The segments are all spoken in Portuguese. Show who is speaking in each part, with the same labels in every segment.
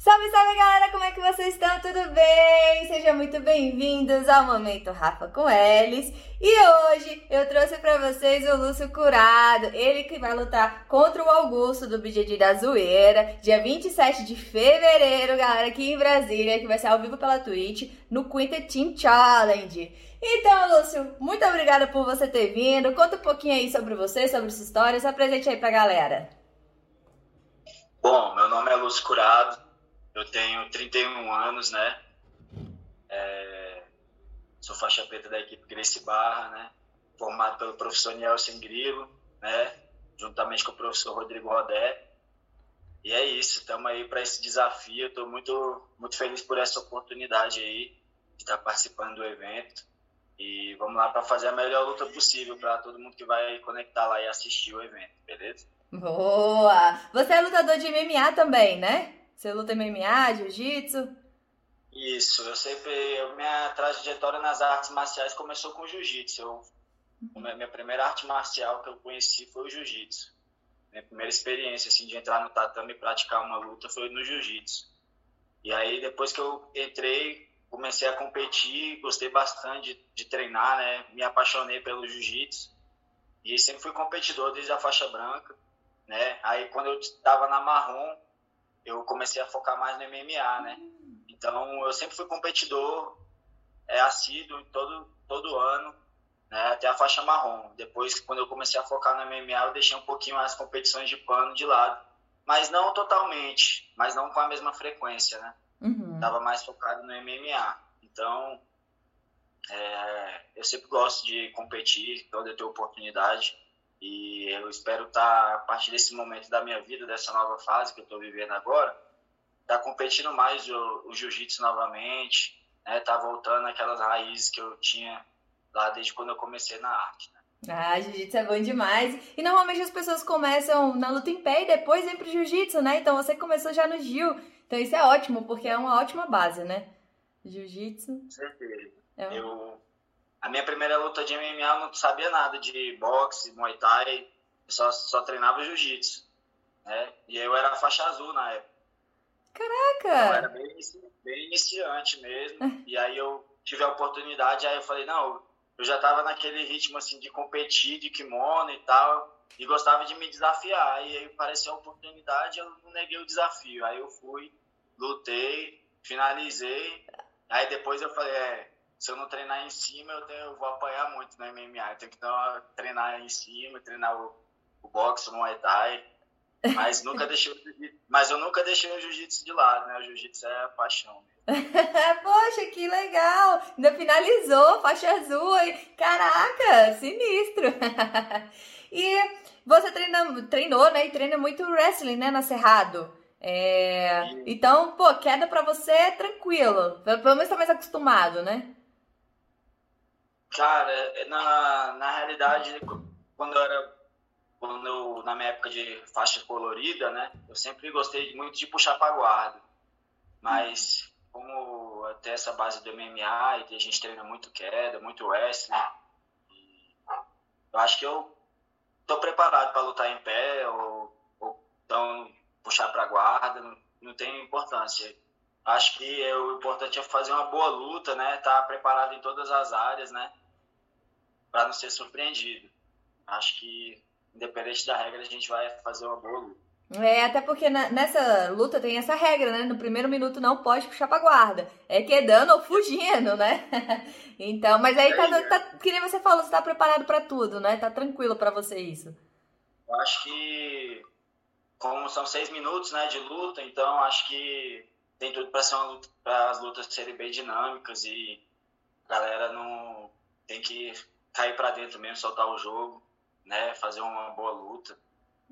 Speaker 1: Salve, salve galera, como é que vocês estão? Tudo bem? Sejam muito bem-vindos ao Momento Rafa com Elis. E hoje eu trouxe para vocês o Lúcio Curado, ele que vai lutar contra o Augusto do BJJ da Zoeira, dia 27 de fevereiro, galera, aqui em Brasília, que vai ser ao vivo pela Twitch, no Quintet Team Challenge. Então, Lúcio, muito obrigada por você ter vindo. Conta um pouquinho aí sobre você, sobre sua história, se apresente aí pra galera.
Speaker 2: Bom, meu nome é Lúcio Curado, eu tenho 31 anos, né? É, sou faixa preta da equipe Grace Barra, né? Formado pelo professor Nielsen Grilo, né? Juntamente com o professor Rodrigo Rodé. E é isso, estamos aí para esse desafio. Estou muito, muito feliz por essa oportunidade aí de estar participando do evento. E vamos lá para fazer a melhor luta possível para todo mundo que vai conectar lá e assistir o evento, beleza?
Speaker 1: Boa! Você é lutador de MMA também, né? Você luta MMA, jiu-jitsu?
Speaker 2: Isso, eu sempre. Eu, minha trajetória nas artes marciais começou com jiu-jitsu. Uhum. Minha primeira arte marcial que eu conheci foi o jiu-jitsu. Minha primeira experiência assim, de entrar no tatame e praticar uma luta foi no jiu-jitsu. E aí, depois que eu entrei, comecei a competir, gostei bastante de, de treinar, né? Me apaixonei pelo jiu-jitsu. E sempre fui competidor desde a faixa branca, né? Aí, quando eu estava na marrom, eu comecei a focar mais no MMA, né? Então, eu sempre fui competidor, é assíduo todo todo ano, né? Até a faixa marrom. Depois, quando eu comecei a focar no MMA, eu deixei um pouquinho as competições de pano de lado, mas não totalmente, mas não com a mesma frequência, né? Uhum. Tava mais focado no MMA. Então, é, eu sempre gosto de competir quando eu tenho oportunidade. E eu espero estar, a partir desse momento da minha vida, dessa nova fase que eu estou vivendo agora, estar tá competindo mais o, o jiu-jitsu novamente, né? Tá voltando aquelas raízes que eu tinha lá desde quando eu comecei na arte. Né?
Speaker 1: Ah, jiu-jitsu é bom demais. E normalmente as pessoas começam na luta em pé e depois vem pro jiu-jitsu, né? Então você começou já no jiu. Então isso é ótimo, porque é uma ótima base, né? Jiu-jitsu.
Speaker 2: Com certeza. É um... Eu a minha primeira luta de MMA eu não sabia nada de boxe, muay thai, eu só, só treinava jiu-jitsu. Né? E eu era faixa azul na época.
Speaker 1: Caraca!
Speaker 2: Eu era bem, bem iniciante mesmo. e aí eu tive a oportunidade, aí eu falei, não, eu já tava naquele ritmo assim de competir de kimono e tal, e gostava de me desafiar. E aí apareceu a oportunidade, eu não neguei o desafio. Aí eu fui, lutei, finalizei. Aí depois eu falei, é, se eu não treinar em cima, eu, tenho, eu vou apanhar muito no MMA. Eu tenho que dar, treinar em cima, treinar o, o boxe, o Muay Thai. Mas nunca deixei mas eu nunca deixei o jiu-jitsu de lado, né? O jiu-jitsu é a paixão.
Speaker 1: Poxa, que legal! Ainda finalizou, faixa azul. Caraca, sinistro! e você treina, treinou, né? E treina muito wrestling, né? Na Cerrado. É... Então, pô, queda pra você é tranquilo. Pelo menos tá mais acostumado, né?
Speaker 2: Cara, na, na realidade, quando eu era. Quando eu, na minha época de faixa colorida, né? Eu sempre gostei muito de puxar para guarda. Mas, como até essa base do MMA e a gente treina muito queda, muito wrestling, eu acho que eu tô preparado para lutar em pé ou, ou então puxar para guarda, não, não tem importância. Acho que é, o importante é fazer uma boa luta, né? Estar tá preparado em todas as áreas, né? Para não ser surpreendido. Acho que, independente da regra, a gente vai fazer uma boa luta.
Speaker 1: É, até porque nessa luta tem essa regra, né? No primeiro minuto não pode puxar pra guarda. É quedando ou fugindo, né? então, mas aí tá, tá, que nem você falou, você tá preparado para tudo, né? Tá tranquilo para você isso.
Speaker 2: Eu acho que, como são seis minutos, né, de luta, então acho que tem tudo para ser uma luta, para as lutas serem bem dinâmicas e a galera não tem que cair para dentro mesmo, soltar o jogo, né, fazer uma boa luta.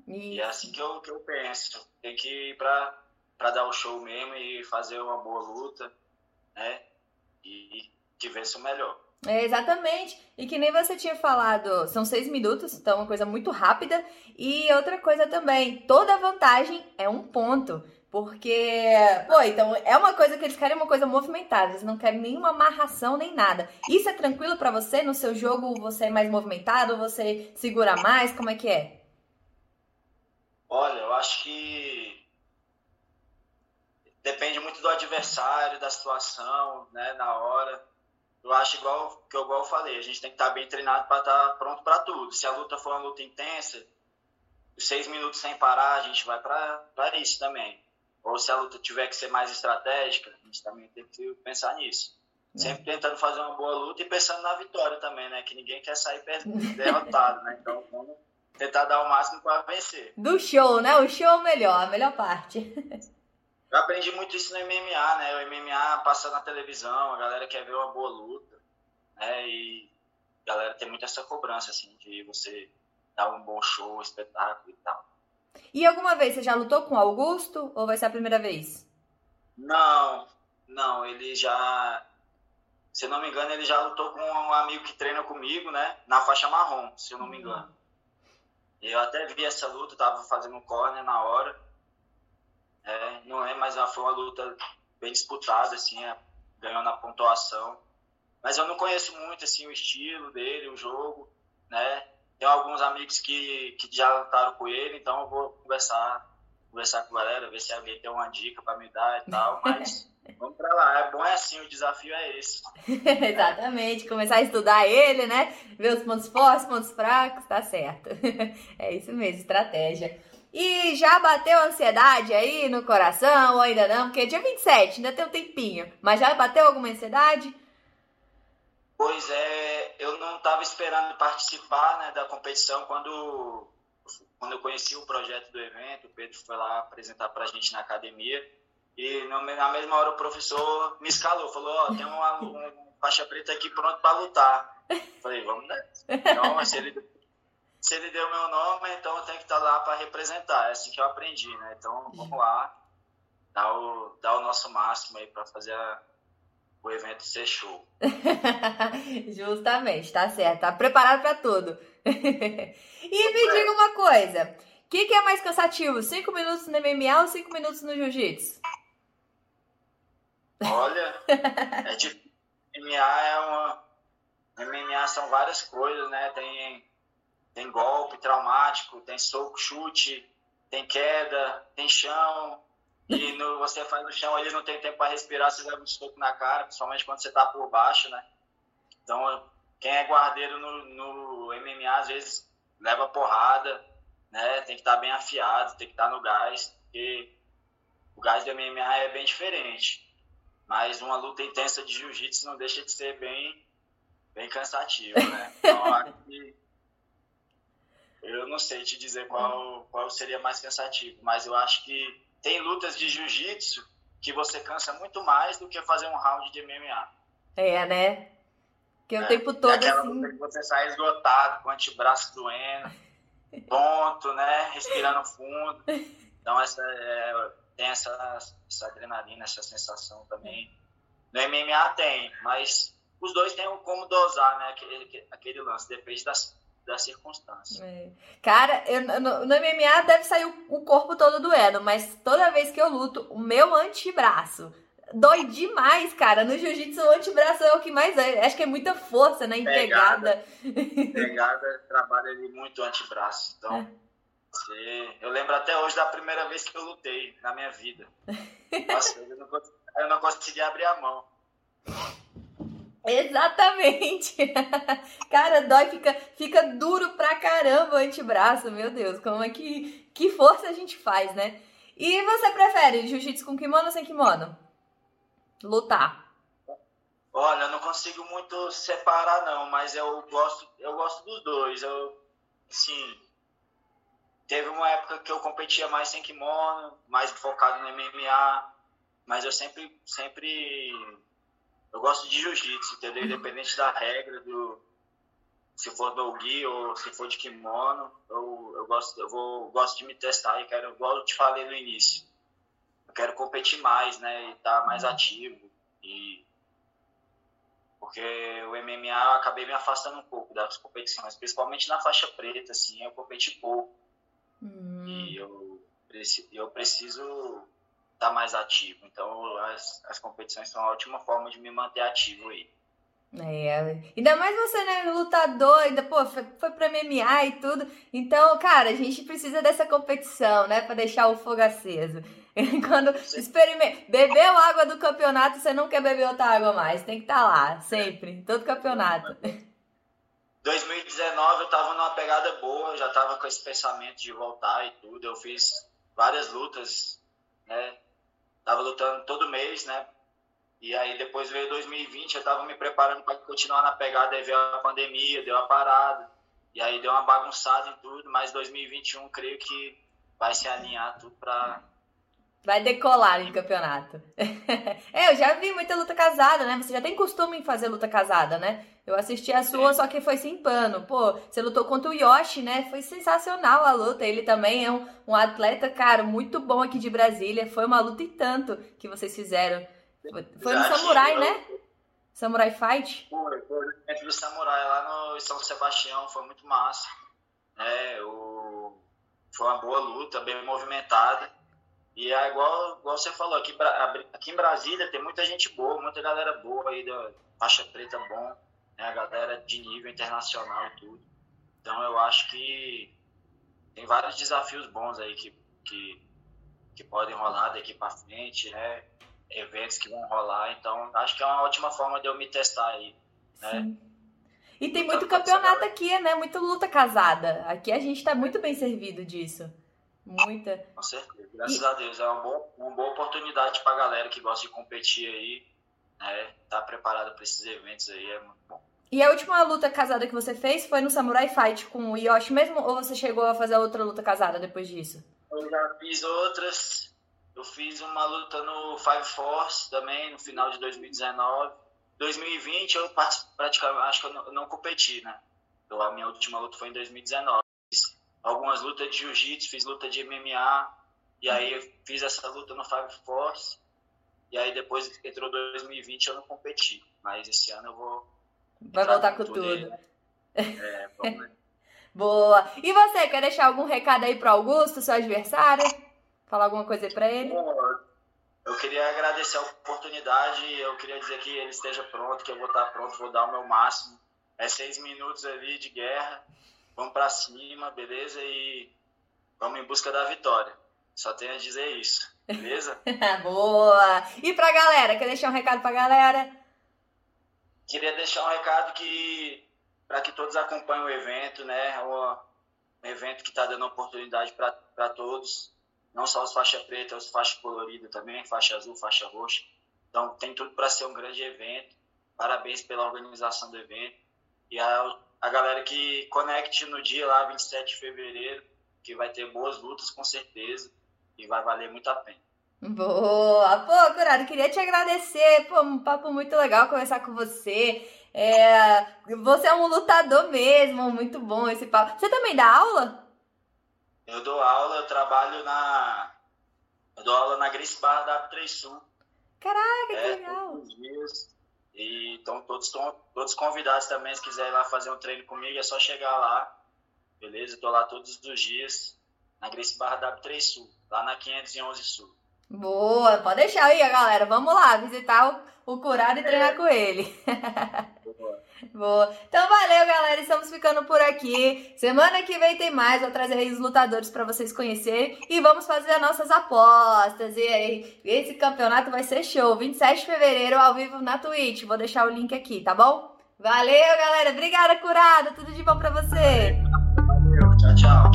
Speaker 2: Isso. E é assim que eu, que eu penso. Tem que ir para para dar o show mesmo e fazer uma boa luta, né? E, e que vença o melhor.
Speaker 1: É, exatamente. E que nem você tinha falado, são seis minutos, então é uma coisa muito rápida. E outra coisa também, toda vantagem é um ponto. Porque, pô, então é uma coisa que eles querem uma coisa movimentada, eles não querem nenhuma amarração nem nada. Isso é tranquilo para você? No seu jogo você é mais movimentado, você segura mais? Como é que é?
Speaker 2: Olha, eu acho que depende muito do adversário, da situação, né, na hora. Eu acho igual que eu igual falei, a gente tem que estar bem treinado para estar pronto para tudo. Se a luta for uma luta intensa, seis minutos sem parar, a gente vai para isso também. Ou se a luta tiver que ser mais estratégica, a gente também tem que pensar nisso. É. Sempre tentando fazer uma boa luta e pensando na vitória também, né? Que ninguém quer sair derrotado, né? Então vamos tentar dar o máximo para vencer.
Speaker 1: Do show, né? O show é o melhor, a melhor parte.
Speaker 2: Eu aprendi muito isso no MMA, né? O MMA passa na televisão, a galera quer ver uma boa luta, né? E a galera tem muito essa cobrança, assim, de você dar um bom show, espetáculo e tal.
Speaker 1: E alguma vez você já lutou com Augusto ou vai ser a primeira vez?
Speaker 2: Não, não, ele já. Se eu não me engano, ele já lutou com um amigo que treina comigo, né? Na faixa marrom, se eu não me engano. Eu até vi essa luta, tava fazendo um corner na hora. É, não é, mas foi uma luta bem disputada, assim, é, ganhou na pontuação. Mas eu não conheço muito, assim, o estilo dele, o jogo, né? Tem alguns amigos que, que já lutaram com ele, então eu vou conversar, conversar com a galera, ver se alguém tem uma dica para me dar e tal, mas vamos para lá. É bom é assim, o desafio é esse.
Speaker 1: Exatamente, começar a estudar ele, né? Ver os pontos fortes, pontos fracos, tá certo. é isso mesmo, estratégia. E já bateu ansiedade aí no coração ou ainda não? Porque é dia 27, ainda tem um tempinho. Mas já bateu alguma ansiedade?
Speaker 2: Pois é, eu não estava esperando participar né, da competição quando, quando eu conheci o projeto do evento. O Pedro foi lá apresentar para a gente na academia. E na mesma hora o professor me escalou, falou: oh, tem uma, um faixa preta aqui pronto para lutar. Falei: Vamos né? Então, se ele, se ele deu meu nome, então eu tenho que estar lá para representar. É assim que eu aprendi, né? Então vamos lá, dar o, dar o nosso máximo aí para fazer a o evento ser show.
Speaker 1: Justamente, tá certo. Tá preparado para tudo. e me diga uma coisa: o que, que, é mais cansativo? Cinco minutos no MMA ou cinco minutos no jiu-jitsu?
Speaker 2: Olha, é difícil. MMA é uma. MMA são várias coisas, né? Tem, tem golpe traumático, tem soco, chute, tem queda, tem chão, e no, você faz no chão ali, não tem tempo para respirar, você leva um soco na cara, principalmente quando você está por baixo, né? Então, quem é guardeiro no, no MMA, às vezes, leva porrada, né? Tem que estar tá bem afiado, tem que estar tá no gás, porque o gás do MMA é bem diferente. Mas uma luta intensa de jiu-jitsu não deixa de ser bem, bem cansativo, né? Então, eu não sei te dizer qual, qual seria mais cansativo, mas eu acho que tem lutas de jiu-jitsu que você cansa muito mais do que fazer um round de MMA.
Speaker 1: É, né? Que o é, tempo todo
Speaker 2: é aquela
Speaker 1: assim...
Speaker 2: luta que você sai esgotado, com o antebraço doendo, tonto, né? Respirando fundo. Então, essa é, tem essa, essa adrenalina, essa sensação também. No MMA tem, mas os dois têm como dosar, né? Aquele, aquele lance, depende das, da circunstância. É.
Speaker 1: Cara, eu, no, no, MMA deve sair o, o, corpo todo doendo, mas toda vez que eu luto, o meu antebraço dói demais, cara. No jiu-jitsu, o antebraço é o que mais dói. Acho que é muita força na né? pegada.
Speaker 2: Pegada, trabalha muito o antebraço. Então, é. eu lembro até hoje da primeira vez que eu lutei na minha vida. Nossa, eu não, eu não consegui abrir a mão.
Speaker 1: Exatamente. Cara, dói, fica, fica duro pra caramba o antebraço, meu Deus, como é que, que força a gente faz, né? E você prefere jiu-jitsu com kimono ou sem kimono? Lutar.
Speaker 2: Olha, eu não consigo muito separar não, mas eu gosto, eu gosto dos dois. Eu, sim, teve uma época que eu competia mais sem kimono, mais focado no MMA, mas eu sempre, sempre eu gosto de jiu-jitsu, entendeu? Independente da regra, do, se for do gi ou se for de kimono, eu, eu, gosto, eu vou, gosto de me testar e quero, igual eu te falei no início, eu quero competir mais, né? E estar tá mais uhum. ativo. E, porque o MMA eu acabei me afastando um pouco das competições, principalmente na faixa preta, assim, eu competi pouco. Uhum. E eu, eu preciso tá mais ativo. Então, as, as competições são a última forma de me manter ativo aí.
Speaker 1: É, ainda mais você, né, lutador, ainda, pô, foi, foi pra MMA e tudo. Então, cara, a gente precisa dessa competição, né, pra deixar o fogo aceso. Quando experimenta, bebeu água do campeonato, você não quer beber outra água mais, tem que estar tá lá, sempre, todo campeonato.
Speaker 2: 2019 eu tava numa pegada boa, já tava com esse pensamento de voltar e tudo. Eu fiz várias lutas, né? Tava lutando todo mês, né? E aí depois veio 2020, eu tava me preparando para continuar na pegada, aí veio a pandemia, deu a parada. E aí deu uma bagunçada em tudo, mas 2021 creio que vai se alinhar tudo para
Speaker 1: Vai decolar em campeonato. é, eu já vi muita luta casada, né? Você já tem costume em fazer luta casada, né? Eu assisti a sua, só que foi sem pano. Pô, você lutou contra o Yoshi, né? Foi sensacional a luta. Ele também é um, um atleta, cara, muito bom aqui de Brasília. Foi uma luta e tanto que vocês fizeram. Foi no Samurai, né? Samurai Fight?
Speaker 2: Foi, foi entre do Samurai lá no São Sebastião. Foi muito massa. É, o... Foi uma boa luta, bem movimentada. E é igual, igual você falou, aqui, aqui em Brasília tem muita gente boa, muita galera boa aí da faixa preta bom, né? A galera de nível internacional e tudo. Então eu acho que tem vários desafios bons aí que, que, que podem rolar daqui para frente, né? Eventos que vão rolar. Então acho que é uma ótima forma de eu me testar aí, né? Sim.
Speaker 1: E tem muito campeonato aqui, né? Muita luta casada. Aqui a gente tá muito bem servido disso. Muita.
Speaker 2: Com certeza, graças e... a Deus. É uma boa, uma boa oportunidade para a galera que gosta de competir aí, né? Tá preparada para esses eventos aí, é muito bom.
Speaker 1: E a última luta casada que você fez foi no Samurai Fight com o Yoshi mesmo? Ou você chegou a fazer outra luta casada depois disso?
Speaker 2: Eu já fiz outras. Eu fiz uma luta no Five Force também, no final de 2019. 2020 eu praticamente, acho que eu não, não competi, né? Então, a minha última luta foi em 2019 algumas lutas de jiu-jitsu, fiz luta de MMA, e aí eu fiz essa luta no Five Force, e aí depois entrou 2020 eu não competi, mas esse ano eu vou...
Speaker 1: Vai voltar com, tudo. tudo. É, vamos Boa. E você, quer deixar algum recado aí pro Augusto, seu adversário? Falar alguma coisa aí pra ele?
Speaker 2: Eu queria agradecer a oportunidade, eu queria dizer que ele esteja pronto, que eu vou estar pronto, vou dar o meu máximo. É seis minutos ali de guerra, vamos para cima, beleza? E vamos em busca da vitória. Só tenho a dizer isso, beleza?
Speaker 1: Boa! E pra galera, quer deixar um recado pra galera?
Speaker 2: Queria deixar um recado que para que todos acompanhem o evento, né? Um evento que está dando oportunidade para todos, não só os faixa preta, os faixa colorida também, faixa azul, faixa roxa. Então tem tudo para ser um grande evento. Parabéns pela organização do evento. E a, a galera que conecte no dia lá, 27 de fevereiro, que vai ter boas lutas com certeza e vai valer muito a pena.
Speaker 1: Boa! Pô, Curado, queria te agradecer. Pô, um papo muito legal conversar com você. É, você é um lutador mesmo, muito bom esse papo. Você também dá aula?
Speaker 2: Eu dou aula, eu trabalho na. Eu dou aula na Barra da 3 Sul.
Speaker 1: Caraca, é, que legal! Todos os
Speaker 2: dias. E então todos estão todos convidados também, se quiserem lá fazer um treino comigo, é só chegar lá. Beleza? Estou lá todos os dias na Grace Barra W3 Sul, lá na 511 Sul.
Speaker 1: Boa, pode deixar aí, galera. Vamos lá visitar o, o curado e treinar com ele. Boa. Então valeu, galera. Estamos ficando por aqui. Semana que vem tem mais. Vou trazer aí os lutadores para vocês conhecerem. E vamos fazer as nossas apostas. E aí, esse campeonato vai ser show. 27 de fevereiro, ao vivo na Twitch. Vou deixar o link aqui, tá bom? Valeu, galera. Obrigada, curado. Tudo de bom pra você.
Speaker 2: Valeu. Tchau, tchau.